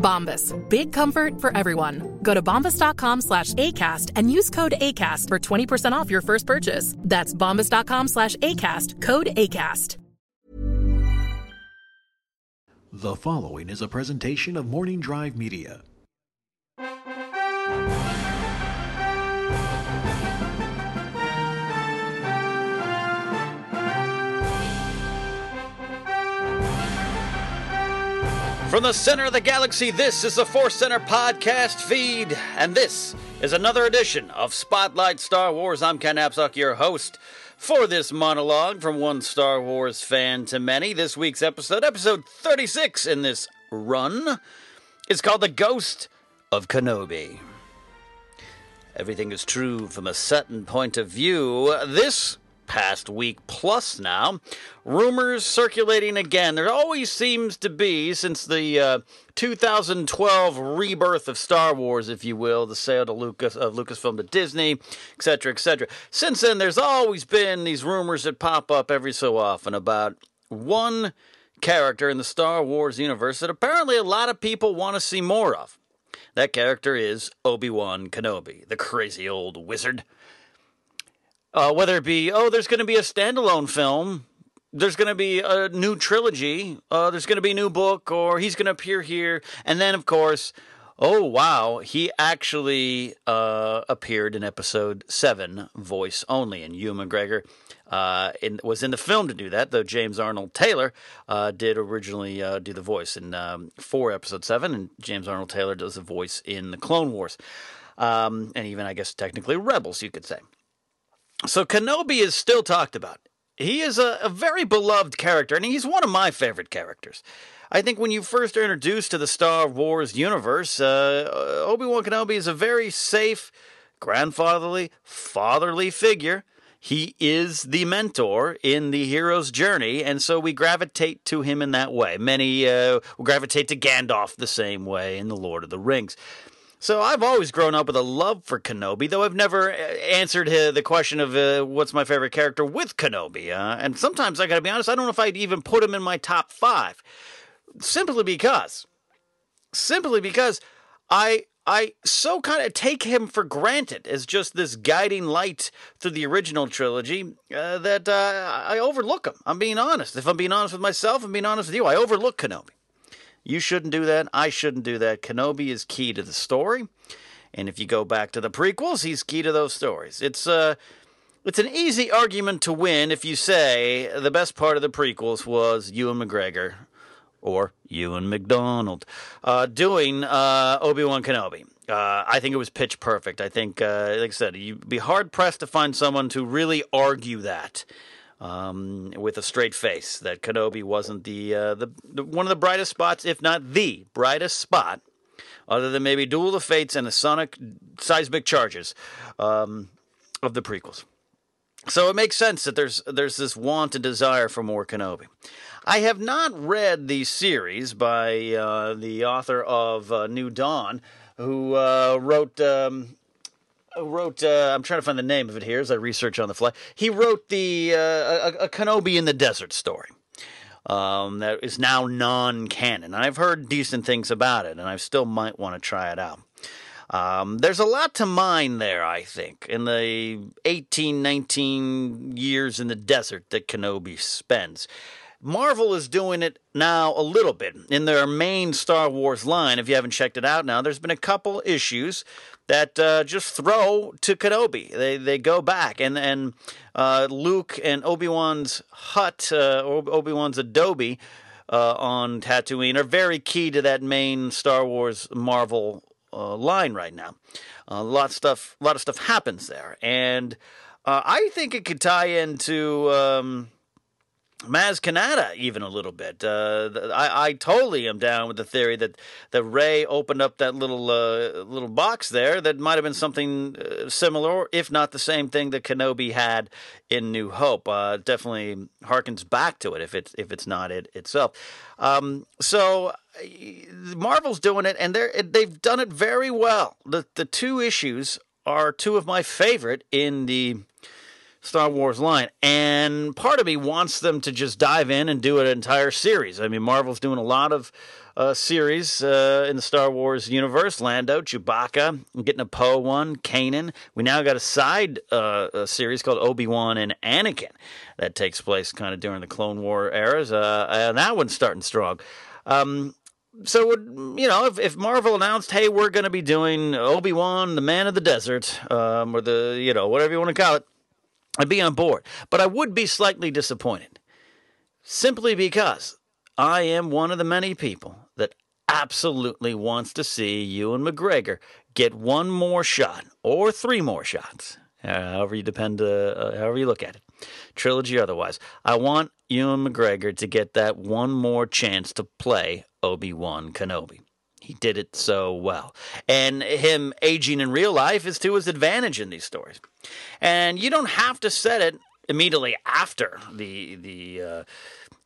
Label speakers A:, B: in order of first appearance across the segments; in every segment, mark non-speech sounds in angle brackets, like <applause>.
A: Bombas. Big comfort for everyone. Go to bombas.com slash ACAST and use code ACAST for 20% off your first purchase. That's bombas.com slash ACAST. Code ACAST.
B: The following is a presentation of Morning Drive Media.
C: From the center of the galaxy, this is the Force Center podcast feed, and this is another edition of Spotlight Star Wars. I'm Ken Napzok, your host for this monologue from one Star Wars fan to many. This week's episode, episode 36 in this run, is called The Ghost of Kenobi. Everything is true from a certain point of view. This past week plus now. Rumors circulating again. There always seems to be, since the uh, 2012 rebirth of Star Wars, if you will, the sale to Lucas of Lucasfilm to Disney, etc., etc. Since then, there's always been these rumors that pop up every so often about one character in the Star Wars universe that apparently a lot of people want to see more of. That character is Obi Wan Kenobi, the crazy old wizard. Uh, whether it be, oh, there's going to be a standalone film, there's going to be a new trilogy, uh, there's going to be a new book, or he's going to appear here. And then, of course, oh, wow, he actually uh, appeared in episode seven, voice only. And Ewan McGregor uh, in, was in the film to do that, though James Arnold Taylor uh, did originally uh, do the voice in um, for episode seven, and James Arnold Taylor does the voice in the Clone Wars. Um, and even, I guess, technically Rebels, you could say. So Kenobi is still talked about. He is a, a, very beloved character, and he's one of my favorite characters. I think when you first are introduced to the Star Wars universe, uh, Obi Wan Kenobi is a very safe, grandfatherly, fatherly figure. he is the mentor in the hero's journey, and so we gravitate to him in that way. Many uh, gravitate to Gandalf the same way in The Lord of the Rings. So I've always grown up with a love for Kenobi, though I've never uh, answered the question of uh, what's my favorite character with Kenobi. Uh, and sometimes I got to be honest, I don't know if I'd even put him in my top five, simply because, simply because I I so kind of take him for granted as just this guiding light through the original trilogy uh, that uh, I overlook him. I'm being honest. If I'm being honest with myself, I'm being honest with you. I overlook Kenobi. You shouldn't do that. I shouldn't do that. Kenobi is key to the story. And if you go back to the prequels, he's key to those stories. It's uh it's an easy argument to win if you say the best part of the prequels was Ewan McGregor or Ewan McDonald uh, doing uh, Obi Wan Kenobi. Uh, I think it was pitch perfect. I think, uh, like I said, you'd be hard pressed to find someone to really argue that um, with a straight face that Kenobi wasn't the, uh, the, the one of the brightest spots, if not the brightest spot, other than maybe Duel of Fates and the Sonic seismic charges um, of the prequels. So it makes sense that there's there's this want and desire for more Kenobi. I have not read the series by uh, the author of uh, New Dawn, who uh, wrote um, wrote. Uh, I'm trying to find the name of it here as I research on the fly. He wrote the uh, a, a Kenobi in the Desert story. Um, that is now non-canon. I've heard decent things about it, and I still might want to try it out. Um, there's a lot to mine there, I think, in the 18, 19 years in the desert that Kenobi spends. Marvel is doing it now a little bit in their main Star Wars line. If you haven't checked it out now, there's been a couple issues that uh, just throw to Kenobi. They they go back and and uh, Luke and Obi Wan's hut, uh, Obi Wan's adobe uh, on Tatooine are very key to that main Star Wars Marvel uh, line right now. a lot of stuff, a lot of stuff happens there, and uh, I think it could tie into. Um, Maz Kanata even a little bit. Uh, I, I totally am down with the theory that that Rey opened up that little uh, little box there that might have been something uh, similar, if not the same thing that Kenobi had in New Hope. Uh, definitely harkens back to it if it's if it's not it itself. Um, so uh, Marvel's doing it, and they're they've done it very well. The the two issues are two of my favorite in the Star Wars line. And part of me wants them to just dive in and do an entire series. I mean, Marvel's doing a lot of uh, series uh, in the Star Wars universe Lando, Chewbacca, I'm getting a Poe one, Kanan. We now got a side uh, series called Obi Wan and Anakin that takes place kind of during the Clone War eras. Uh, and that one's starting strong. Um, so you know if, if marvel announced hey we're going to be doing obi-wan the man of the desert um, or the you know whatever you want to call it I'd be on board. But I would be slightly disappointed simply because I am one of the many people that absolutely wants to see Ewan McGregor get one more shot or three more shots, however you depend, uh, uh, however you look at it, trilogy otherwise. I want Ewan McGregor to get that one more chance to play Obi Wan Kenobi. He did it so well. And him aging in real life is to his advantage in these stories. And you don't have to set it immediately after the the uh,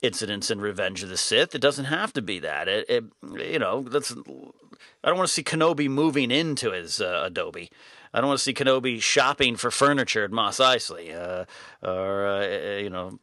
C: incidents in Revenge of the Sith. It doesn't have to be that. It, it you know, that's I don't want to see Kenobi moving into his uh, Adobe. I don't want to see Kenobi shopping for furniture at Mos Eisley, uh, or uh, you know,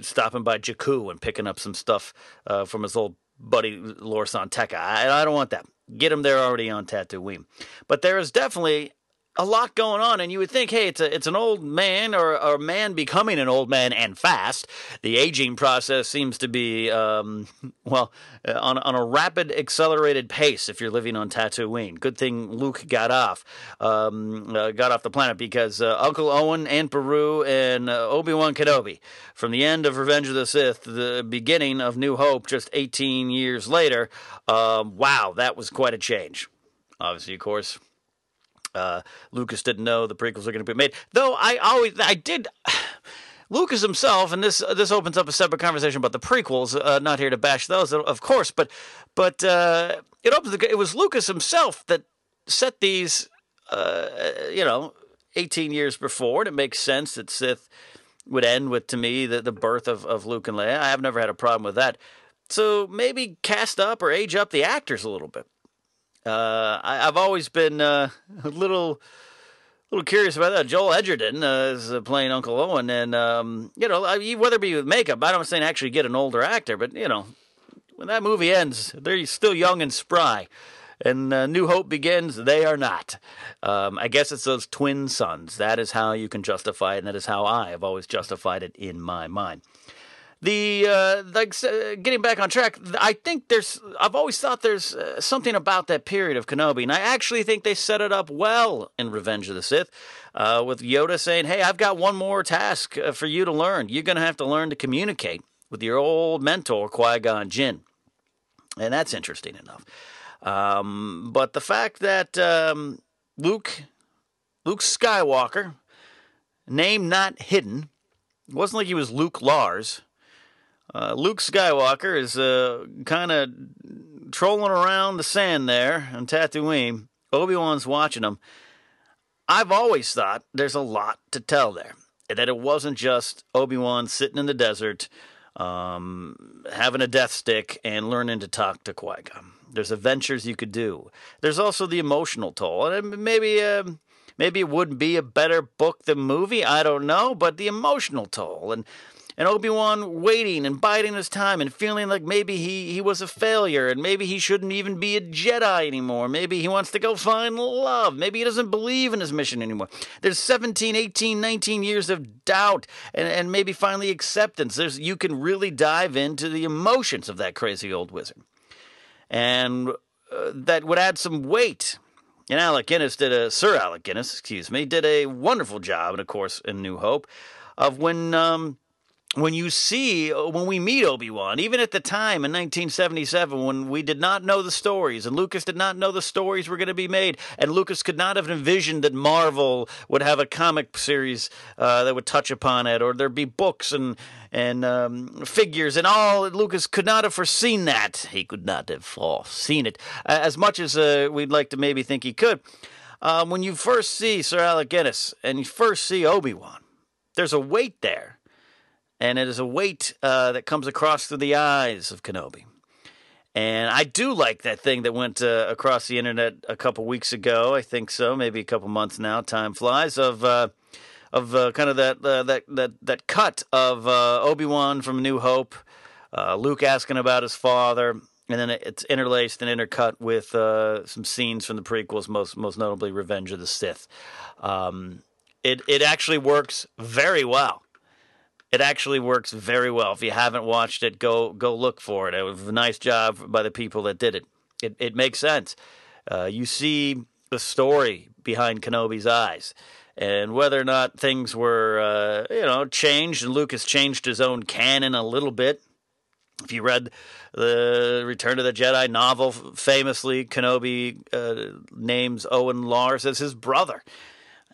C: stopping by Jakku and picking up some stuff uh, from his old buddy Lor San Tekka. I, I don't want that. Get him there already on Tatooine. But there is definitely a lot going on, and you would think, hey, it's a it's an old man or, a man becoming an old man and fast. The aging process seems to be um, <laughs> well uh, on on a rapid, accelerated pace. If you're living on Tatooine, good thing Luke got off um, uh, got off the planet because uh, Uncle Owen, Aunt Beru, and uh, Obi Wan Kenobi from the end of Revenge of the Sith, the beginning of New Hope, just 18 years later. Um, wow, that was quite a change. Obviously, of course uh, Lucas didn't know the prequels were going to be made. Though I always, I did. <sighs> Lucas himself, and this this opens up a separate conversation about the prequels. Uh, not here to bash those, of course, but but uh, it opens. The, it was Lucas himself that set these, uh, you know, 18 years before, and it makes sense that Sith would end with, to me, the, the birth of, of Luke and Leia. I have never had a problem with that. So maybe cast up or age up the actors a little bit. Uh, I, have always been uh, <laughs> a little little curious about that. Joel Edgerton uh, is uh, playing Uncle Owen, and um, you know, whether it be with makeup, I don't saying actually get an older actor, but you know, when that movie ends, they're still young and spry. And uh, New Hope begins, they are not. Um, I guess it's those twin sons. That is how you can justify it, and that is how I have always justified it in my mind the uh, like uh, getting back on track. I think there's. I've always thought there's uh, something about that period of Kenobi, and I actually think they set it up well in Revenge of the Sith, uh, with Yoda saying, "Hey, I've got one more task uh, for you to learn. You're going to have to learn to communicate with your old mentor Qui Gon Jinn," and that's interesting enough. Um, but the fact that um, Luke, Luke Skywalker, name not hidden, it wasn't like he was Luke Lars uh, Luke Skywalker is uh, kind of trolling around the sand there on Tatooine. Obi Wan's watching him. I've always thought there's a lot to tell there. That it wasn't just Obi Wan sitting in the desert, um, having a death stick, and learning to talk to Qui Gon. There's adventures you could do. There's also the emotional toll, and maybe uh, maybe it wouldn't be a better book than movie. I don't know, but the emotional toll and and Obi-Wan waiting and biding his time and feeling like maybe he, he was a failure and maybe he shouldn't even be a Jedi anymore. Maybe he wants to go find love. Maybe he doesn't believe in his mission anymore. There's 17, 18, 19 years of doubt and, and maybe finally acceptance. There's you can really dive into the emotions of that crazy old wizard. And uh, that would add some weight and Alec Guinness did a Sir Alec Guinness, excuse me, did a wonderful job, and of course in New Hope, of when um, when you see uh, when we meet Obi-Wan, even at the time in 1977 when we did not know the stories and Lucas did not know the stories were going to be made and Lucas could not have envisioned that Marvel would have a comic series uh, that would touch upon it or there'd be books and and um, figures and all Lucas could not have foreseen that. He could not have foreseen it as much as uh, we'd like to maybe think he could. Um, when you first see Sir Alec Guinness and you first see Obi-Wan, there's a weight there and it is a weight uh, that comes across through the eyes of Kenobi. And I do like that thing that went uh, across the internet a couple weeks ago. I think so, maybe a couple months now. Time flies. Of uh, of uh, kind of that uh, that that that cut of uh, Obi Wan from New Hope, Luke asking about his father, and then it's interlaced and intercut with some scenes from the prequels, most most notably Revenge of the Sith. Um, it it actually works very well. It actually works very well. If you haven't watched it, go go look for it. It was a nice job by the people that did it. It it makes sense. Uh, you see the story behind Kenobi's eyes, and whether or not things were uh, you know changed, and Lucas changed his own canon a little bit. If you read the Return of the Jedi novel, famously Kenobi uh, names Owen Lars as his brother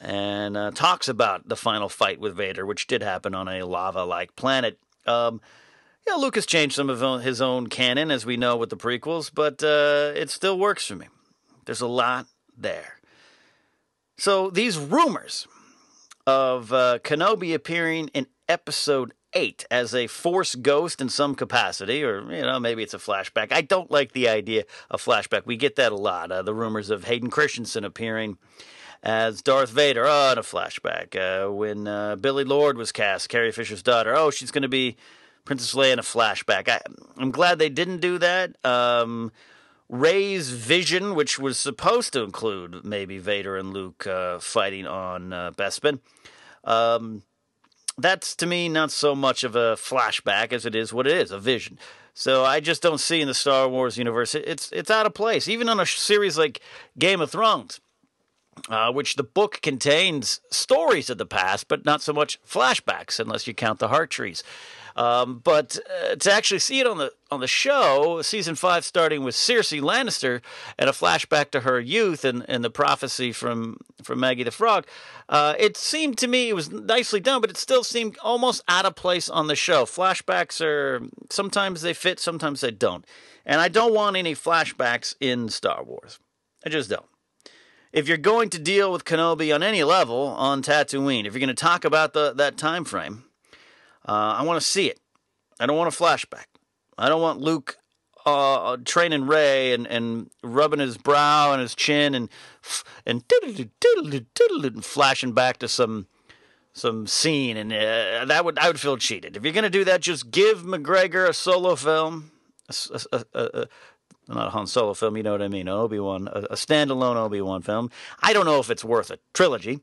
C: and uh, talks about the final fight with Vader, which did happen on a lava-like planet. Um, yeah, Lucas changed some of his own canon, as we know with the prequels, but uh, it still works for me. There's a lot there. So these rumors of uh, Kenobi appearing in Episode Eight as a Force ghost in some capacity, or you know maybe it's a flashback. I don't like the idea of flashback. We get that a lot. Uh, the rumors of Hayden Christensen appearing as Darth Vader. Oh, in a flashback. Uh, when uh, Billie Lourd was cast, Carrie Fisher's daughter. Oh, she's going to be Princess Leia in a flashback. I, am glad they didn't do that. Um, Rey's vision, which was supposed to include maybe Vader and Luke uh, fighting on uh, Bespin. Um, that's to me not so much of a flashback as it is what it is a vision. So I just don't see in the Star Wars universe it's it's out of place. Even on a series like Game of Thrones, uh, which the book contains stories of the past, but not so much flashbacks, unless you count the heart trees. Um, but uh, to actually see it on the on the show, season five, starting with Cersei Lannister and a flashback to her youth and, and the prophecy from from Maggie the Frog, uh, it seemed to me it was nicely done, but it still seemed almost out of place on the show. Flashbacks are sometimes they fit, sometimes they don't, and I don't want any flashbacks in Star Wars. I just don't. If you're going to deal with Kenobi on any level on Tatooine, if you're going to talk about the, that time frame, uh, I want to see it. I don't want a flashback. I don't want Luke uh, training Rey and, and rubbing his brow and his chin and and, and flashing back to some some scene, and uh, that would I would feel cheated. If you're going to do that, just give McGregor a solo film, a, a, a, not a Han Solo film, you know what I mean, Obi Wan, a, a standalone Obi Wan film. I don't know if it's worth a trilogy,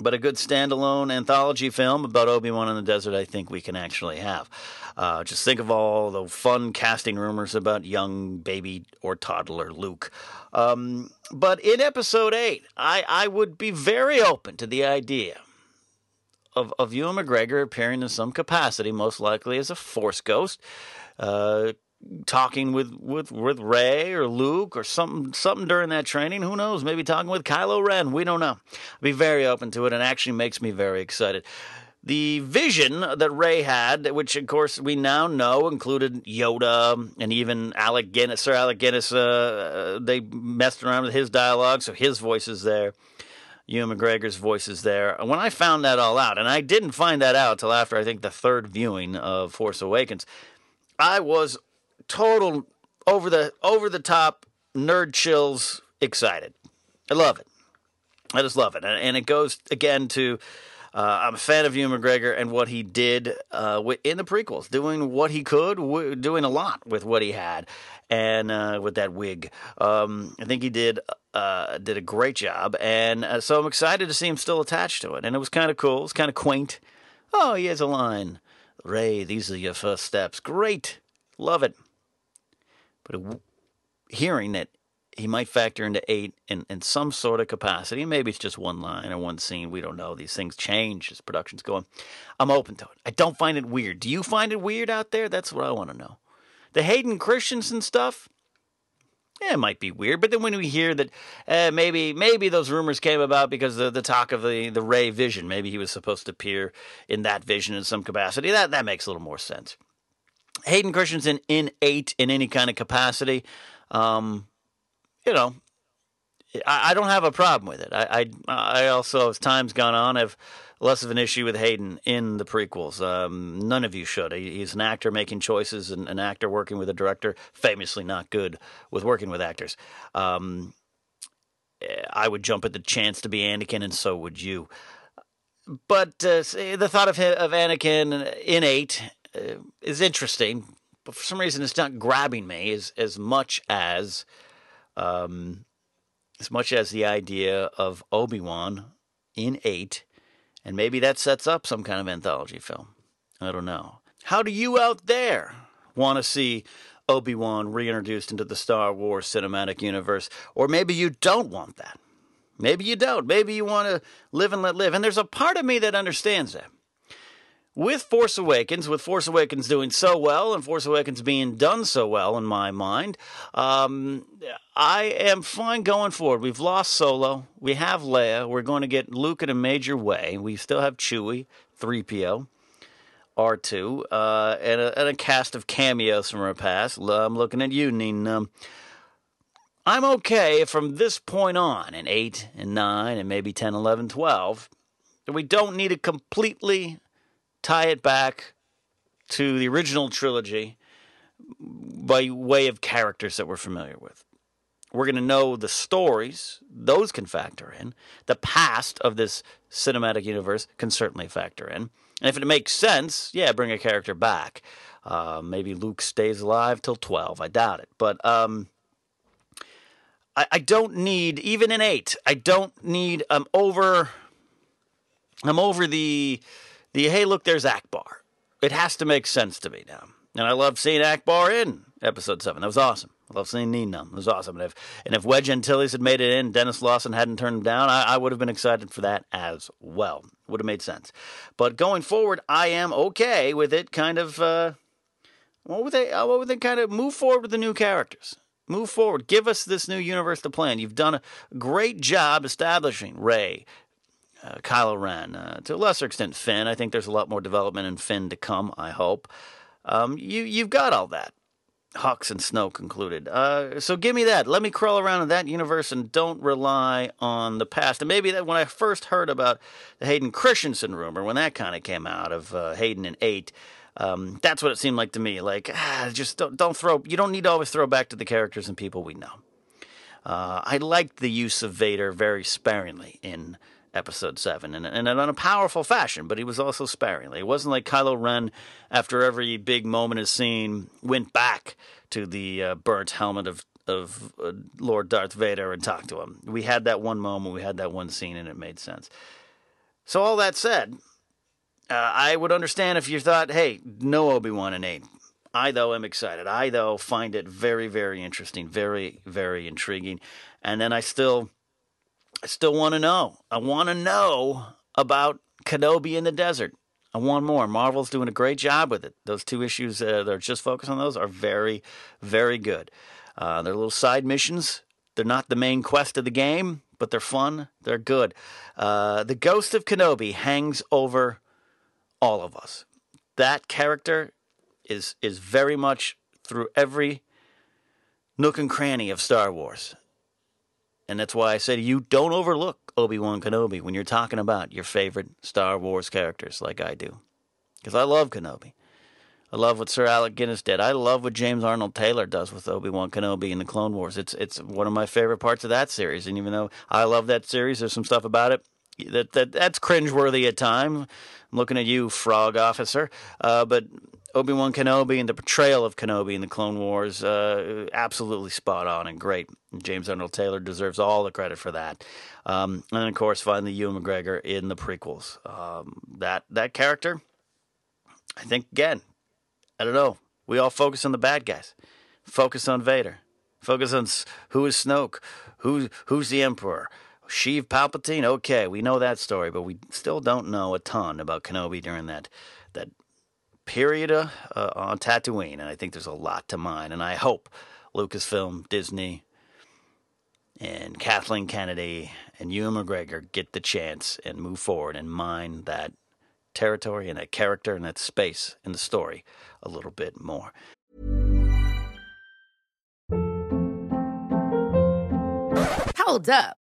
C: but a good standalone anthology film about Obi Wan in the desert, I think we can actually have. Uh, just think of all the fun casting rumors about young baby or toddler Luke. Um, but in episode 8, I, I would be very open to the idea of, of Ewan McGregor appearing in some capacity, most likely as a Force ghost, uh, talking with, with, with Rey or Luke or something something during that training. Who knows? Maybe talking with Kylo Ren. We don't know. I'd be very open to it and actually makes me very excited. The vision that Rey had, which of course we now know included Yoda and even Alec Guinness, Sir Alec Guinness, uh, uh, they messed around with his dialogue, so his voice is there. Ewan McGregor's voice is there. When I found that all out, and I didn't find that out till after I think the third viewing of Force Awakens, I was total over the over the top nerd chills excited. I love it. I just love it, and, and it goes again to. Uh, I'm a fan of Ewan McGregor and what he did uh, in the prequels, doing what he could, w- doing a lot with what he had, and uh, with that wig. Um, I think he did uh, did a great job, and uh, so I'm excited to see him still attached to it. And it was kind of cool. It was kind of quaint. Oh, he has a line, Rey. These are your first steps. Great, love it. But hearing that he might factor into eight in, in some sort of capacity. Maybe it's just one line or one scene. We don't know. These things change as production's going. I'm open to it. I don't find it weird. Do you find it weird out there? That's what I want to know. The Hayden Christensen stuff, yeah, it might be weird. But then when we hear that uh, maybe maybe those rumors came about because of the talk of the, the Rey vision, maybe he was supposed to appear in that vision in some capacity, that, that makes a little more sense. Hayden Christensen in eight in any kind of capacity, um, you know, I, I, don't have a problem with it. I, I, I, also, as time's gone on, have less of an issue with Hayden in the prequels. Um, none of you should. He, he's an actor making choices and an actor working with a director, famously not good with working with actors. Um, I would jump at the chance to be Anakin, and so would you. But uh, the thought of of Anakin in eight is interesting, but for some reason it's not grabbing me as as much as um, as much as the idea of Obi Wan in eight, and maybe that sets up some kind of anthology film. I don't know. How do you out there want to see Obi Wan reintroduced into the Star Wars cinematic universe? Or maybe you don't want that. Maybe you don't. Maybe you want to live and let live. And there's a part of me that understands that with Force Awakens, with Force Awakens doing so well and Force Awakens being done so well in my mind, um, I am fine going forward. We've lost Solo. We have Leia. We're going to get Luke in a major way. We still have Chewie, 3PO. R2, uh, and, a, and, a, cast of cameos from our past. I'm looking at you, Nina. I'm okay from this point on, in 8 and 9 and maybe 10, 11, 12, we don't need a completely tie it back to the original trilogy by way of characters that we're familiar with. We're going to know the stories, those can factor in. The past of this cinematic universe can certainly factor in. And if it makes sense, yeah, bring a character back. Uh, maybe Luke stays alive till 12. I doubt it. But um, I, I, don't need, even in 8, I don't need, I'm over, I'm over the the hey, look, there's Ackbar. It has to make sense to me now. And I love seeing Ackbar in episode seven. That was awesome. I love seeing Nina. It was awesome. And if, and if Wedge Antilles had made it in, Denis Lawson hadn't turned him down, I, I would have been excited for that as well. Would have made sense. But going forward, I am okay with it kind of. Uh, what would they? Uh, what would they kind of move forward with the new characters? Move forward. Give us this new universe to plan. You've done a great job establishing Rey, uh, Kylo Ren, uh, to a lesser extent Finn. I think there's a lot more development in Finn to come. I hope. Um, you you've got all that. Hux and Snoke included. Uh, so give me that. Let me crawl around in that universe and don't rely on the past. And maybe that when I first heard about the Hayden Christensen rumor, when that kind of came out of uh, Hayden and eight, um, that's what it seemed like to me. Like, ah, just don't, don't throw. You don't need to always throw back to the characters and people we know. Uh, I liked the use of Vader very sparingly in episode 7 and, and in a powerful fashion, but he was also sparingly. It wasn't like Kylo Ren, after every big moment is seen, went back to the uh, burnt helmet of, of uh, Lord Darth Vader and talked to him. We had that one moment, we had that one scene, and it made sense. So, all that said, uh, I would understand if you thought, hey, no Obi Wan and 8. I, though, am excited. I, though, find it very, very interesting, very, very intriguing. And then I still I still want to know. I want to know about Kenobi in the desert. I want more. Marvel's doing a great job with it. Those two issues uh, that are just focused on those are very, very good. Uh, they're little side missions. They're not the main quest of the game, but they're fun. They're good. Uh, the ghost of Kenobi hangs over all of us. That character is is very much through every nook and cranny of Star Wars. And that's why I said you don't overlook Obi Wan Kenobi when you're talking about your favorite Star Wars characters, like I do. Because I love Kenobi. I love what Sir Alec Guinness did. I love what James Arnold Taylor does with Obi Wan Kenobi in the Clone Wars. It's it's one of my favorite parts of that series. And even though I love that series, there's some stuff about it that that that's cringeworthy at times. I'm looking at you, Frog Officer. Uh, but Obi Wan Kenobi and the portrayal of Kenobi in the Clone Wars, uh, absolutely spot on and great. James Arnold Taylor deserves all the credit for that. Um, and of course, finally, Ewan McGregor in the prequels. Um, that that character, I think, again, I don't know. We all focus on the bad guys. Focus on Vader. Focus on who is Snoke. Who who's the Emperor. Sheev Palpatine. Okay, we know that story, but we still don't know a ton about Kenobi during that that period uh, uh, on Tatooine, and I think there's a lot to mine. And I hope Lucasfilm, Disney, and Kathleen Kennedy and Ewan McGregor get the chance and move forward and mine that territory and that character and that space in the story a little bit more.
D: Hold up.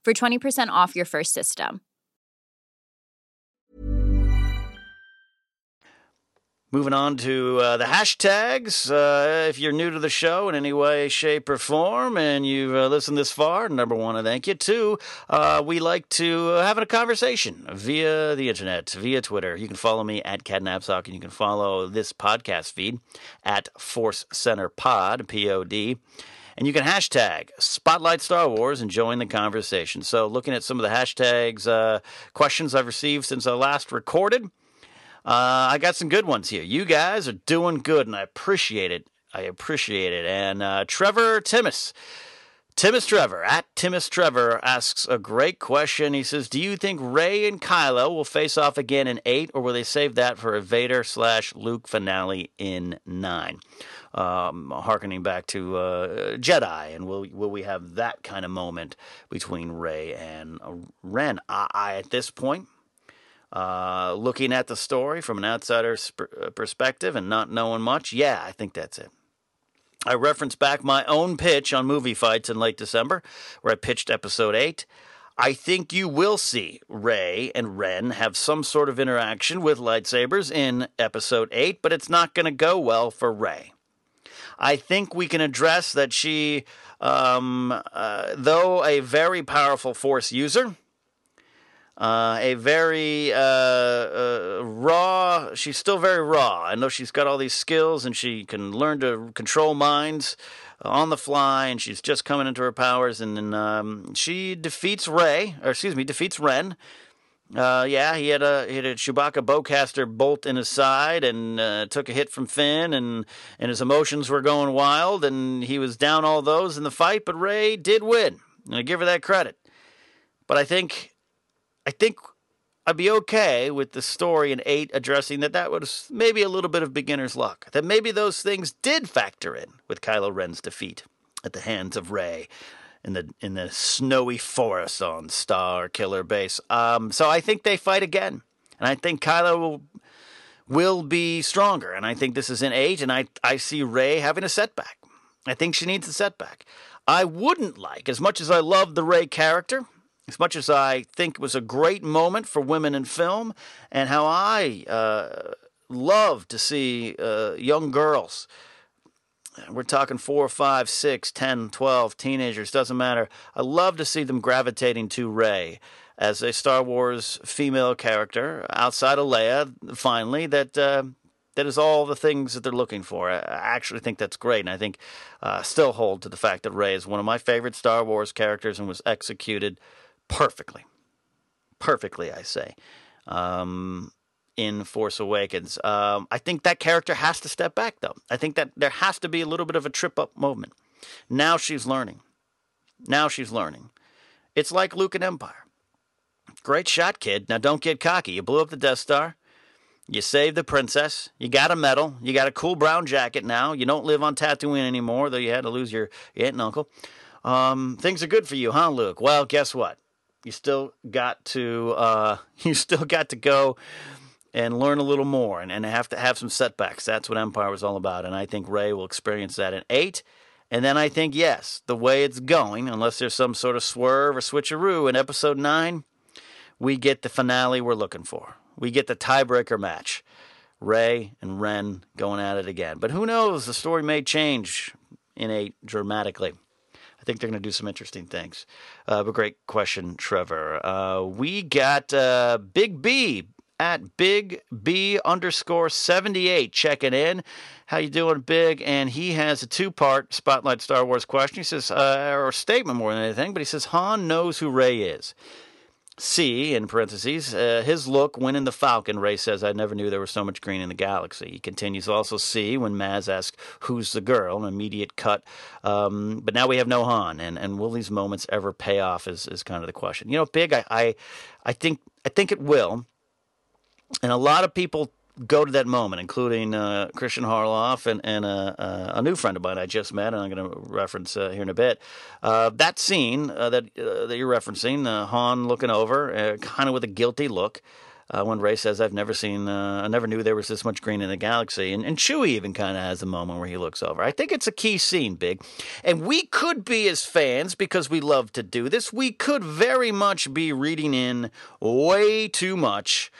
E: for 20% off your first system.
C: Moving on to uh, the hashtags. Uh, if you're new to the show in any way, shape, or form, and you've uh, listened this far, number one, I thank you. Two, uh, we like to have a conversation via the internet, via Twitter. You can follow me at KenNapzok, and you can follow this podcast feed at Force Center Pod, P O D. And you can hashtag Spotlight Star Wars and join the conversation. So, looking at some of the hashtags, uh, questions I've received since I last recorded. Uh, I got some good ones here. You guys are doing good, and I appreciate it. I appreciate it. And uh, Trevor Timmis, Timmis Trevor at Timmis Trevor asks a great question. He says, "Do you think Rey and Kylo will face off again in eight, or will they save that for a Vader slash Luke finale in nine? Um, harkening back to uh, Jedi, and will will we have that kind of moment between Rey and uh, Ren? I, I at this point." Uh, looking at the story from an outsider's uh, perspective and not knowing much, yeah, I think that's it. I referenced back my own pitch on movie fights in late December, where I pitched episode 8. I think you will see Rey and Ren have some sort of interaction with lightsabers in episode 8, but it's not going to go well for Rey. I think we can address that she, um, uh, though a very powerful Force user, uh, a very uh, uh, raw. She's still very raw. I know she's got all these skills and she can learn to control minds on the fly, and she's just coming into her powers. And then um, she defeats Rey, or excuse me, defeats Ren. Uh, yeah, he had a he had a Chewbacca bowcaster bolt in his side, and uh, took a hit from Finn, and and his emotions were going wild, and he was down all those in the fight. But Rey did win, and I give her that credit. But I think I think I'd be okay with the story in eight addressing that that was maybe a little bit of beginner's luck. That maybe those things did factor in with Kylo Ren's defeat at the hands of Rey in the in the snowy forest on Starkiller Base. Um, so I think they fight again, and I think Kylo will will be stronger. And I think this is in eight, and I I see Rey having a setback. I think she needs a setback. I wouldn't like, as much as I love the Rey character, as much as I think it was a great moment for women in film, and how I uh, love to see uh, young girls. We're talking four, five, six, ten, twelve teenagers, doesn't matter. I love to see them gravitating to Rey as a Star Wars female character outside of Leia, finally, that. Uh, that is all the things that they're looking for. I actually think that's great, and I think uh, still hold to the fact that Rey is one of my favorite Star Wars characters and was executed perfectly. Perfectly, I say. Um, in Force Awakens. Um, I think that character has to step back, though. I think that there has to be a little bit of a trip up moment. Now she's learning. Now she's learning. It's like Luke and Empire. Great shot, kid. Now don't get cocky. You blew up the Death Star. You saved the princess. You got a medal. You got a cool brown jacket now. You don't live on Tatooine anymore, though you had to lose your aunt and uncle. Um, things are good for you, huh, Luke? Well, guess what? you still got to uh, <laughs> you still got to go and learn a little more and, and have to have some setbacks. That's what Empire was all about. And I think Rey will experience that in eight. And then I think, yes, the way it's going, unless there's some sort of swerve or switcheroo in episode nine, we get the finale we're looking for. We get the tiebreaker match. Rey and Ren going at it again. But who knows? The story may change in eight dramatically. I think they're going to do some interesting things. Uh, but great question, Trevor. Uh, we got uh, Big B at Big B underscore 78 checking in. How you doing, Big? And he has a two-part Spotlight Star Wars question. He says, uh, or statement more than anything, but he says, Han knows who Rey is. C, in parentheses, uh, his look when in the Falcon, Rey says, I never knew there was so much green in the galaxy. He continues also C when Maz asks, Who's the girl? An immediate cut. Um, but now we have no Han, and, and will these moments ever pay off is, is kind of the question. You know, Big, I, I, I, think, I think it will. And a lot of people go to that moment, including uh, Kristian Harloff and, and uh, uh, a new friend of mine I just met, and I'm going to reference uh, here in a bit. That scene that that you're referencing, Han looking over, kind of with a guilty look. when Rey says, "I've never seen, I never knew there was this much green in the galaxy," and, and Chewie even kind of has a moment where he looks over. I think it's a key scene, big, and we could be as fans because we love to do this. We could very much be reading in way too much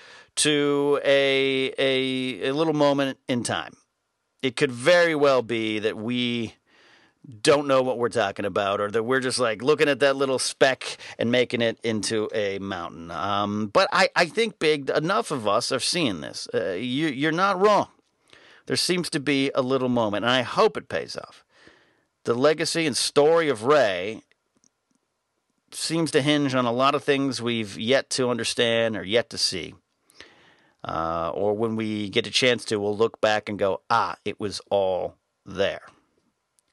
C: to a, a, a little moment in time. It could very well be that we don't know what we're talking about, or that we're just like looking at that little speck and making it into a mountain. Um, but I, I think, Big, enough of us are seeing this. Uh, you, you're not wrong. There seems to be a little moment, and I hope it pays off. The legacy and story of Rey seems to hinge on a lot of things we've yet to understand or yet to see. Uh, or when we get a chance to, we'll look back and go, ah, it was all there.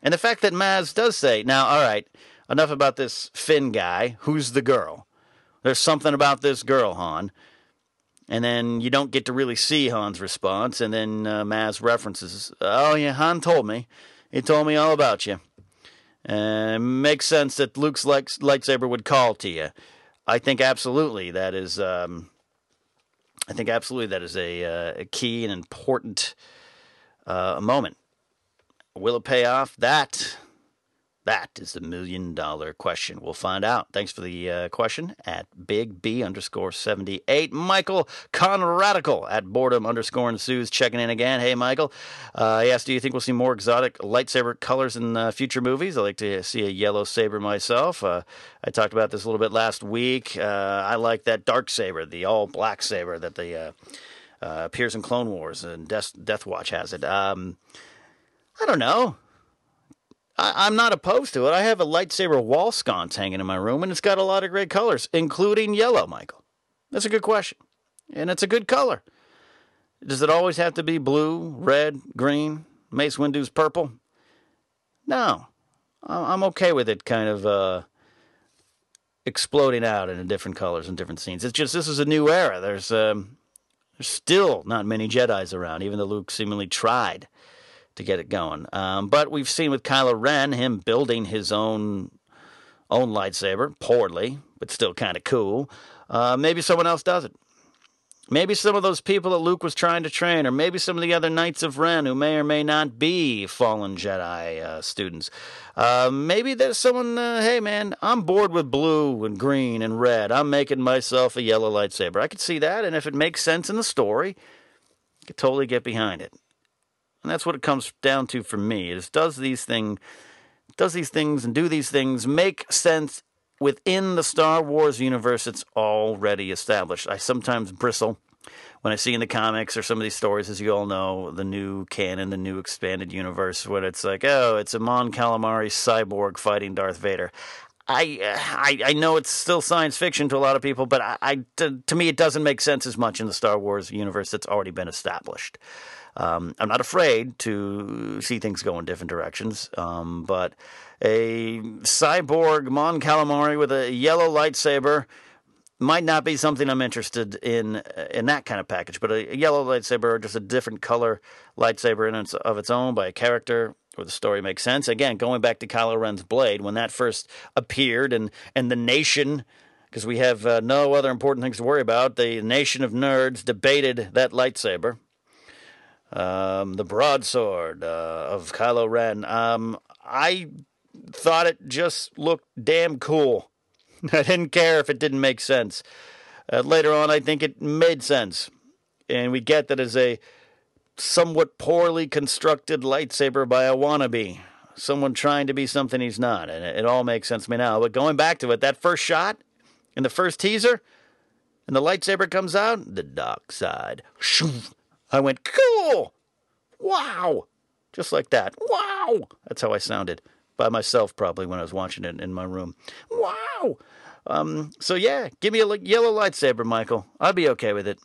C: And the fact that Maz does say, now, all right, enough about this Finn guy. Who's the girl? There's something about this girl, Han. And then you don't get to really see Han's response. And then uh, Maz references, oh, yeah, Han told me. He told me all about you. And makes sense that Luke's lightsaber would call to you. I think absolutely that is um, I think absolutely that is a, uh, a key and important uh, moment. Will it pay off? That that is the million dollar question. We'll find out. Thanks for the uh, question at Big B underscore 78. Michael Conradical at boredom underscore ensues checking in again. Hey, Michael. Uh, he asked, Do you think we'll see more exotic lightsaber colors in uh, future movies? I like to see a yellow saber myself. Uh, I talked about this a little bit last week. Uh, I like that dark saber, the all black saber that the. Uh, appears in Clone Wars and Death, Death Watch has it. Um, I don't know. I, am not opposed to it. I have a lightsaber wall sconce hanging in my room, and it's got a lot of great colors, including yellow, Michael. That's a good question. And it's a good color. Does it always have to be blue, red, green, Mace Windu's purple? No. I'm okay with it kind of uh, exploding out into different colors and different scenes. It's just this is a new era. There's um, there's still not many Jedi's around, even though Luke seemingly tried to get it going. Um, but we've seen with Kylo Ren him building his own own lightsaber poorly, but still kind of cool. Uh, maybe someone else does it. Maybe some of those people that Luke was trying to train, or maybe some of the other Knights of Ren who may or may not be fallen Jedi uh, students. Uh, maybe there's someone, uh, hey man, I'm bored with blue and green and red. I'm making myself a yellow lightsaber. I could see that, and if it makes sense in the story, I could totally get behind it. And that's what it comes down to for me. Is does these thing does these things and do these things make sense within the Star Wars universe it's already established? I sometimes bristle when I see in the comics or some of these stories, as you all know, the new canon, the new expanded universe, when it's like, oh, it's a Mon Calamari cyborg fighting Darth Vader. I, I, I know it's still science fiction to a lot of people, but I, I to, to me, it doesn't make sense as much in the Star Wars universe that's already been established. Um, I'm not afraid to see things go in different directions, um, but a cyborg Mon Calamari with a yellow lightsaber might not be something I'm interested in in that kind of package. But a, yellow lightsaber or just a different color lightsaber in its, of its own by a character where the story makes sense. Again, going back to Kylo Ren's blade when that first appeared, and and the nation. Because we have uh, no other important things to worry about. The nation of nerds debated that lightsaber um, the broadsword uh, of Kylo Ren. Um, I thought it just looked damn cool. <laughs> I didn't care if it didn't make sense. Uh, later on, I think it made sense. And we get that as a somewhat poorly constructed lightsaber by a wannabe. Someone trying to be something he's not. And it, it all makes sense to me now. But going back to it, that first shot in the first teaser, and the lightsaber comes out, the dark side. Shoo, I went, cool! Wow! Just like that. Wow! That's how I sounded by myself, probably, when I was watching it in my room. Wow! Um, so yeah, give me a yellow lightsaber, Michael. I'd be okay with it.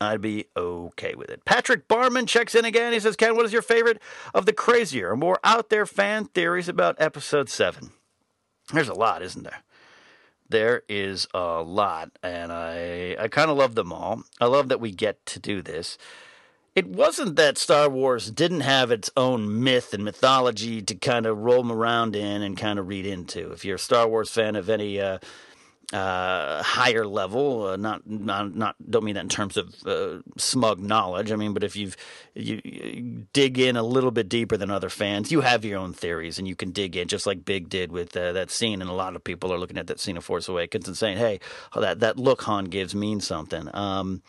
C: I'd be okay with it. Patrick Barman checks in again. He says, Ken, what is your favorite of the crazier, more out there fan theories about episode 7? There's a lot, isn't there? There is a lot, and I, I kind of love them all. I love that we get to do this. It wasn't that Star Wars didn't have its own myth and mythology to kind of roll around in and kind of read into. If you're a Star Wars fan of any uh, uh, higher level. Uh, not, not, not, don't mean that in terms of uh, smug knowledge. I mean, but if you've you, you, dig in a little bit deeper than other fans, you have your own theories, and you can dig in, just like Big did with uh, that scene. And a lot of people are looking at that scene of Force Awakens and saying, "Hey, oh, that that look Han gives means something." Um,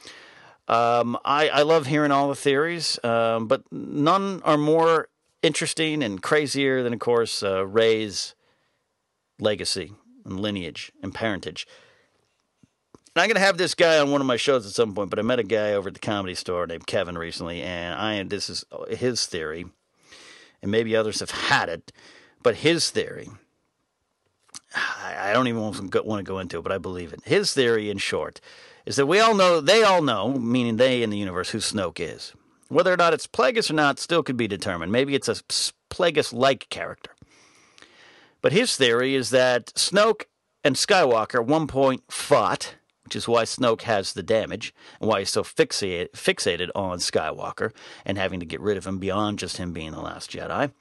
C: um, I, I love hearing all the theories, um, but none are more interesting and crazier than, of course, uh, Rey's legacy and lineage and parentage. And I'm going to have this guy on one of my shows at some point, but I met a guy over at the comedy store named Kevin recently, and I this is his theory, and maybe others have had it, but his theory, I don't even want to go into it, but I believe it. His theory, in short, is that we all know, they all know, meaning they in the universe, who Snoke is. Whether or not it's Plagueis or not still could be determined. Maybe it's a Plagueis like character. But his theory is that Snoke and Skywalker at one point fought, which is why Snoke has the damage and why he's so fixated, fixated on Skywalker and having to get rid of him beyond just him being the last Jedi.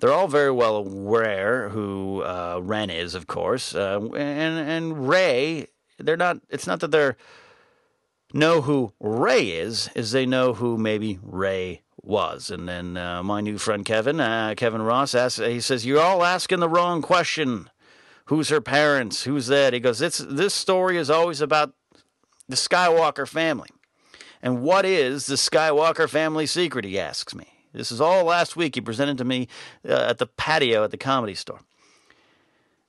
C: They're all very well aware who uh, Ren is, of course, uh, and and Rey. They're not. It's not that they're know who Rey is, is they know who maybe Rey was. And then uh, my new friend Kevin, uh, Kevin Ross, asks, he says, You're all asking the wrong question. Who's her parents? Who's that? He goes, it's, This story is always about the Skywalker family. And what is the Skywalker family secret? He asks me. This is all last week. He presented to me uh, at the patio at the comedy store.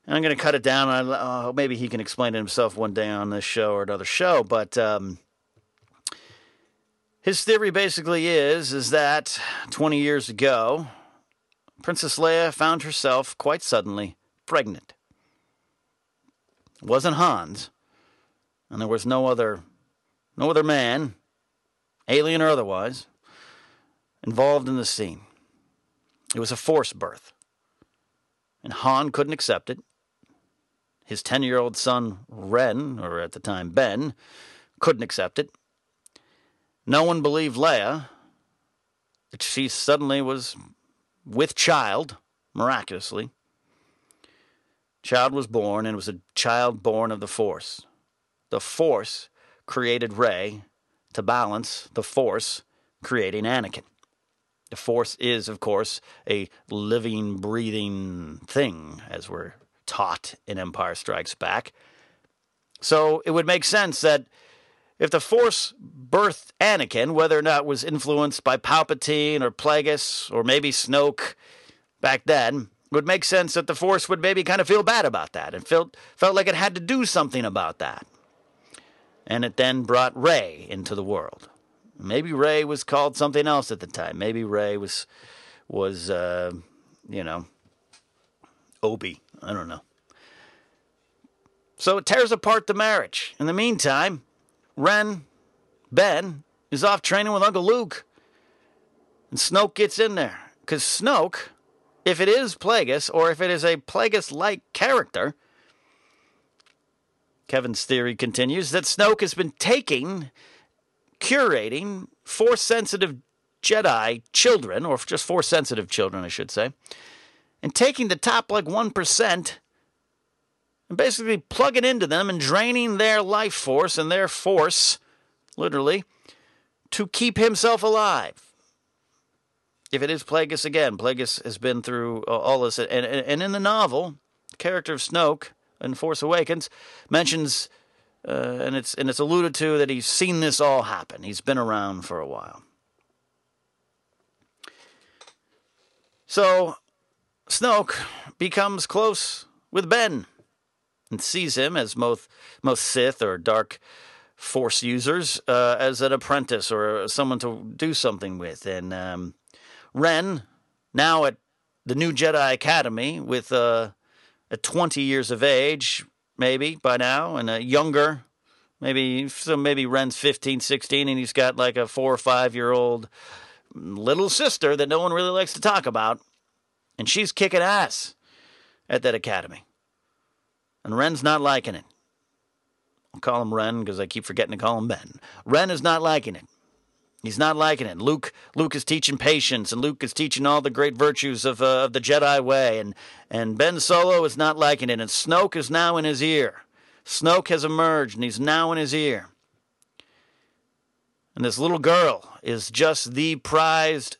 C: And I'm going to cut it down. I, uh, maybe he can explain it himself one day on this show or another show. But um, his theory basically is is that 20 years ago, Princess Leia found herself quite suddenly pregnant. It wasn't Hans, and there was no other no other man, alien or otherwise, involved in the scene. It was a forced birth. And Han couldn't accept it. His 10 year old son, Ren, or at the time Ben, couldn't accept it. No one believed Leia that she suddenly was with child, miraculously. Child was born, and it was a child born of the Force. The Force created Rey to balance the Force creating Anakin. The Force is, of course, a living, breathing thing, as we're taught in Empire Strikes Back. So it would make sense that if the Force birthed Anakin, whether or not it was influenced by Palpatine or Plagueis or maybe Snoke back then, would make sense that the Force would maybe kind of feel bad about that and felt felt like it had to do something about that. And it then brought Rey into the world. Maybe Rey was called something else at the time. Maybe Rey was was uh, you know Obi. I don't know. So it tears apart the marriage. In the meantime, Ren, Ben, is off training with Uncle Luke. And Snoke gets in there. Because Snoke, if it is Plagueis, or if it is a Plagueis like character, Kevin's theory continues that Snoke has been taking, curating force sensitive Jedi children, or just force sensitive children, I should say, and taking the top like 1% and basically plugging into them and draining their life force and their force, literally, to keep himself alive. If it is Plagueis again, Plagueis has been through all this, and, and in the novel, the character of Snoke in Force Awakens mentions, uh, and it's and it's alluded to that he's seen this all happen. He's been around for a while. So Snoke becomes close with Ben and sees him as most most Sith or dark Force users uh, as an apprentice or someone to do something with. And um, Ren, now at the New Jedi Academy, with uh, at 20 years of age, maybe by now, and a younger, maybe so maybe Ren's 15, 16, and he's got like a four or five year old little sister that no one really likes to talk about, and she's kicking ass at that academy. And Ren's not liking it. I'll call him Ren because I keep forgetting to call him Ben. Ren is not liking it. He's not liking it. Luke, Luke is teaching patience, and Luke is teaching all the great virtues of, uh, of the Jedi way, and and Ben Solo is not liking it, and Snoke is now in his ear. Snoke has emerged, and he's now in his ear. And this little girl is just the prized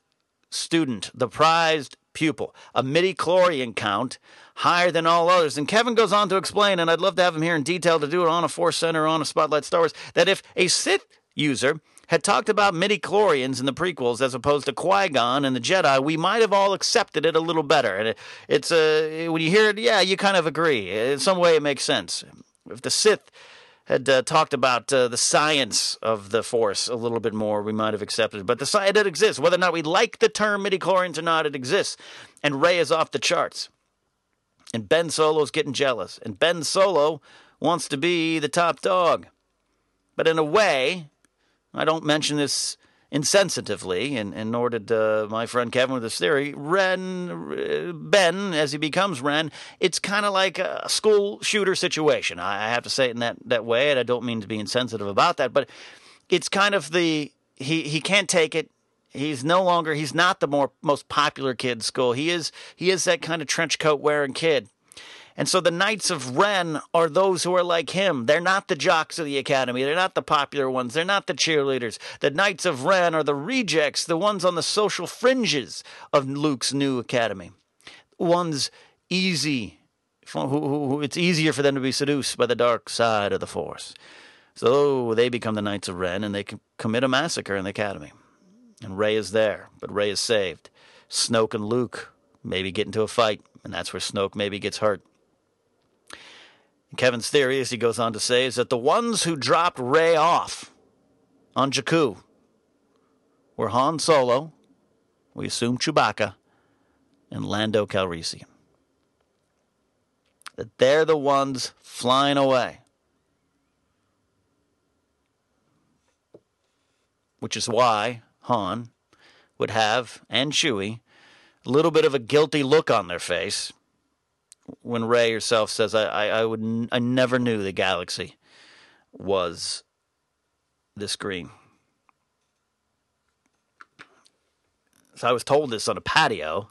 C: student, the prized pupil, a midi-chlorian count higher than all others. And Kevin goes on to explain, and I'd love to have him here in detail to do it on a Force Center, on a Spotlight Star Wars, that if a Sith user had talked about midi-chlorians in the prequels as opposed to Qui-Gon and the Jedi, we might have all accepted it a little better. And it, it's a, uh, when you hear it, yeah, you kind of agree. In some way, it makes sense. If the Sith had uh, talked about uh, the science of the Force a little bit more, we might have accepted it. But the science it exists. Whether or not we like the term midi-chlorians or not, it exists. And Rey is off the charts. And Ben Solo's getting jealous. And Ben Solo wants to be the top dog. But in a way, I don't mention this insensitively, and, and nor did uh, my friend Kevin with his theory. Ren, Ben, as he becomes Ren, it's kind of like a school shooter situation. I have to say it in that, that way, and I don't mean to be insensitive about that, but it's kind of the he he can't take it. He's no longer he's not the more most popular kid in school. He is he is that kind of trench coat wearing kid. And so the Knights of Ren are those who are like him. They're not the jocks of the academy. They're not the popular ones. They're not the cheerleaders. The Knights of Ren are the rejects, the ones on the social fringes of Luke's new academy. Ones easy, who, who, who, it's easier for them to be seduced by the dark side of the Force. So they become the Knights of Ren and they commit a massacre in the academy. And Rey is there, but Rey is saved. Snoke and Luke maybe get into a fight, and that's where Snoke maybe gets hurt. Kevin's theory, as he goes on to say, is that the ones who dropped Rey off on Jakku were Han Solo, we assume Chewbacca, and Lando Calrissian. That they're the ones flying away. Which is why Han would have, and Chewie, a little bit of a guilty look on their face when Rey herself says, "I, I, I would, I never knew the galaxy was this green." So I was told this on a patio,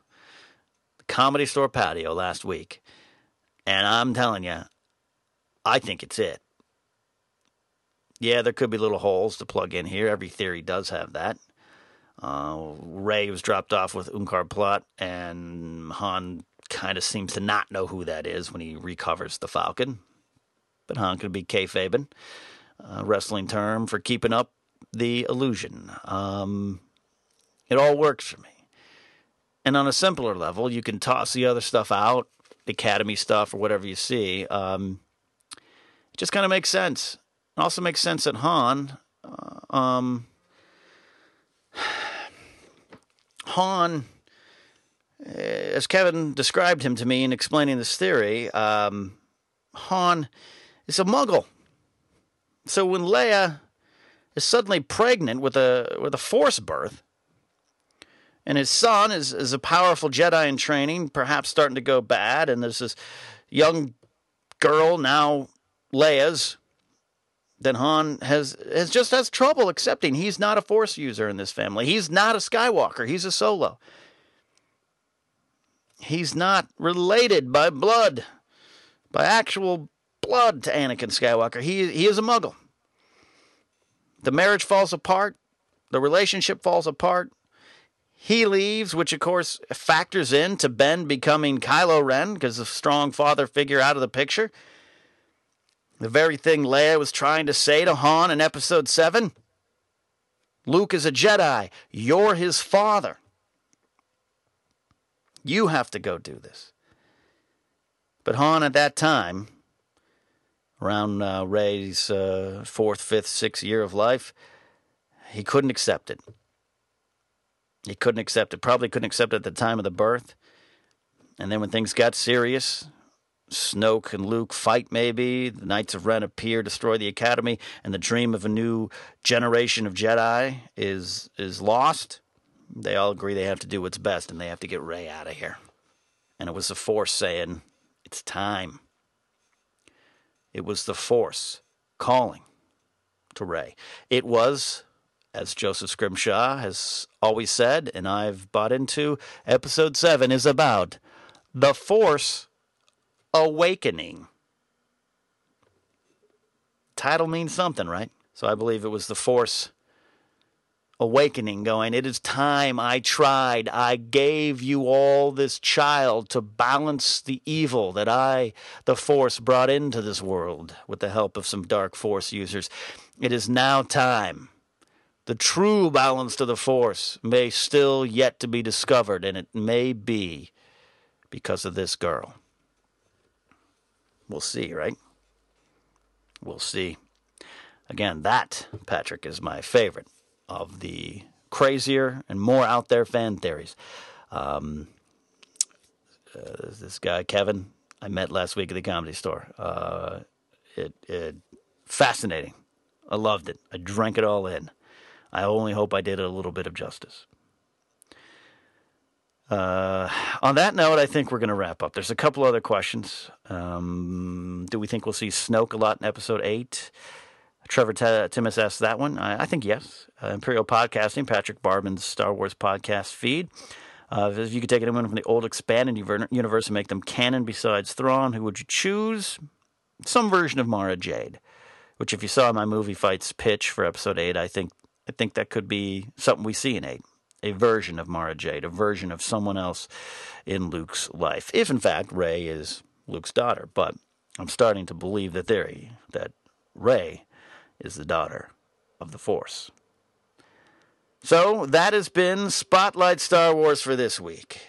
C: the comedy store patio last week, and I'm telling you, I think it's it. Yeah, there could be little holes to plug in here. Every theory does have that. Uh, Rey was dropped off with Unkar Plutt, and Han kind of seems to not know who that is when he recovers the Falcon. But Han could be kayfabe, a wrestling term for keeping up the illusion. Um, it all works for me. And on a simpler level, you can toss the other stuff out, the Academy stuff or whatever you see. Um, it just kind of makes sense. It also makes sense that Han, uh, um, Han uh, as Kevin described him to me in explaining this theory, um, Han is a muggle. So when Leia is suddenly pregnant with a with a force birth, and his son is, is a powerful Jedi in training, perhaps starting to go bad, and there's this young girl now Leia's. Then Han has has just has trouble accepting he's not a Force user in this family. He's not a Skywalker. He's a Solo. He's not related by blood, by actual blood to Anakin Skywalker. He, he is a muggle. The marriage falls apart, the relationship falls apart. He leaves, which of course factors in to Ben becoming Kylo Ren because a strong father figure out of the picture. The very thing Leia was trying to say to Han in episode 7 Luke is a Jedi. You're his father. You have to go do this. But Han, at that time, around uh, Rey's uh, fourth, fifth, sixth year of life, he couldn't accept it. He couldn't accept it. Probably couldn't accept it at the time of the birth. And then when things got serious, Snoke and Luke fight, maybe. The Knights of Ren appear, destroy the Academy, and the dream of a new generation of Jedi is is lost. They all agree they have to do what's best and they have to get Rey out of here. And it was the Force saying, It's time. It was the Force calling to Rey. It was, as Joseph Scrimshaw has always said, and I've bought into, episode 7 is about the Force awakening. Title means something, right? So I believe it was the Force awakening, going, It is time. I tried. I gave you all this child to balance the evil that I, the Force, brought into this world with the help of some dark Force users. It is now time. The true balance to the Force may still yet to be discovered, and it may be because of this girl. We'll see, right? We'll see. Again, that, Patrick, is my favorite of the crazier and more out there fan theories. Um, uh, this guy, Kevin, I met last week at the comedy store. Uh, it, it fascinating. I loved it. I drank it all in. I only hope I did it a little bit of justice. Uh, on that note, I think we're going to wrap up. There's a couple other questions. Um, do we think we'll see Snoke a lot in episode 8? Trevor T- Timmis asked that one. I, I think yes. Uh, Imperial Podcasting, Patrick Barman's Star Wars podcast feed. Uh, if you could take anyone from the old expanded universe and make them canon besides Thrawn, who would you choose? Some version of Mara Jade, which if you saw my movie fights pitch for episode 8, I think I think that could be something we see in 8 a version of Mara Jade, a version of someone else in Luke's life. If in fact Rey is Luke's daughter, but I'm starting to believe the theory that Rey is the daughter of the Force. So that has been Spotlight Star Wars for this week.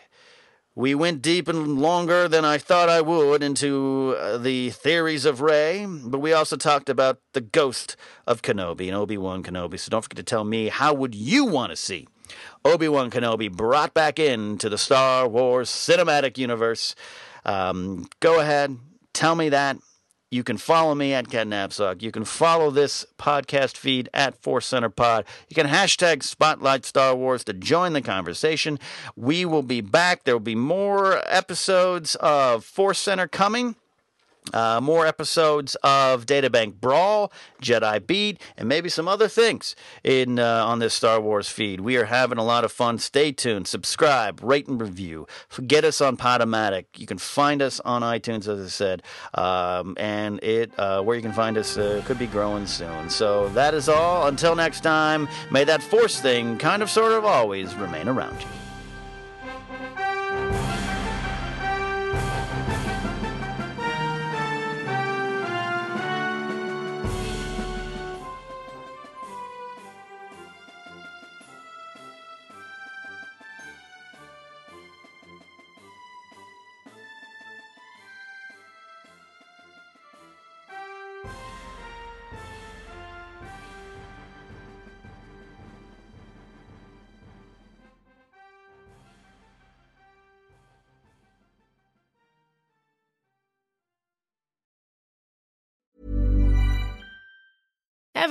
C: We went deep and longer than I thought I would into uh, the theories of Rey, but we also talked about the ghost of Kenobi and Obi-Wan Kenobi. So don't forget to tell me how would you want to see Obi-Wan Kenobi brought back into the Star Wars cinematic universe. Um, go ahead, tell me that. You can follow me at Ken. You can follow this podcast feed at Force Center Pod. You can hashtag Spotlight Star Wars to join the conversation. We will be back. There will be more episodes of Force Center coming. Uh, more episodes of Databank Brawl, Jedi Beat, and maybe some other things in uh, on this Star Wars feed. We are having a lot of fun. Stay tuned, subscribe, rate and review. Get us on Podomatic. You can find us on iTunes, as I said, um, and it uh, where you can find us uh, could be growing soon. So that is all. Until next time, may that Force thing kind of, sort of, always remain around you.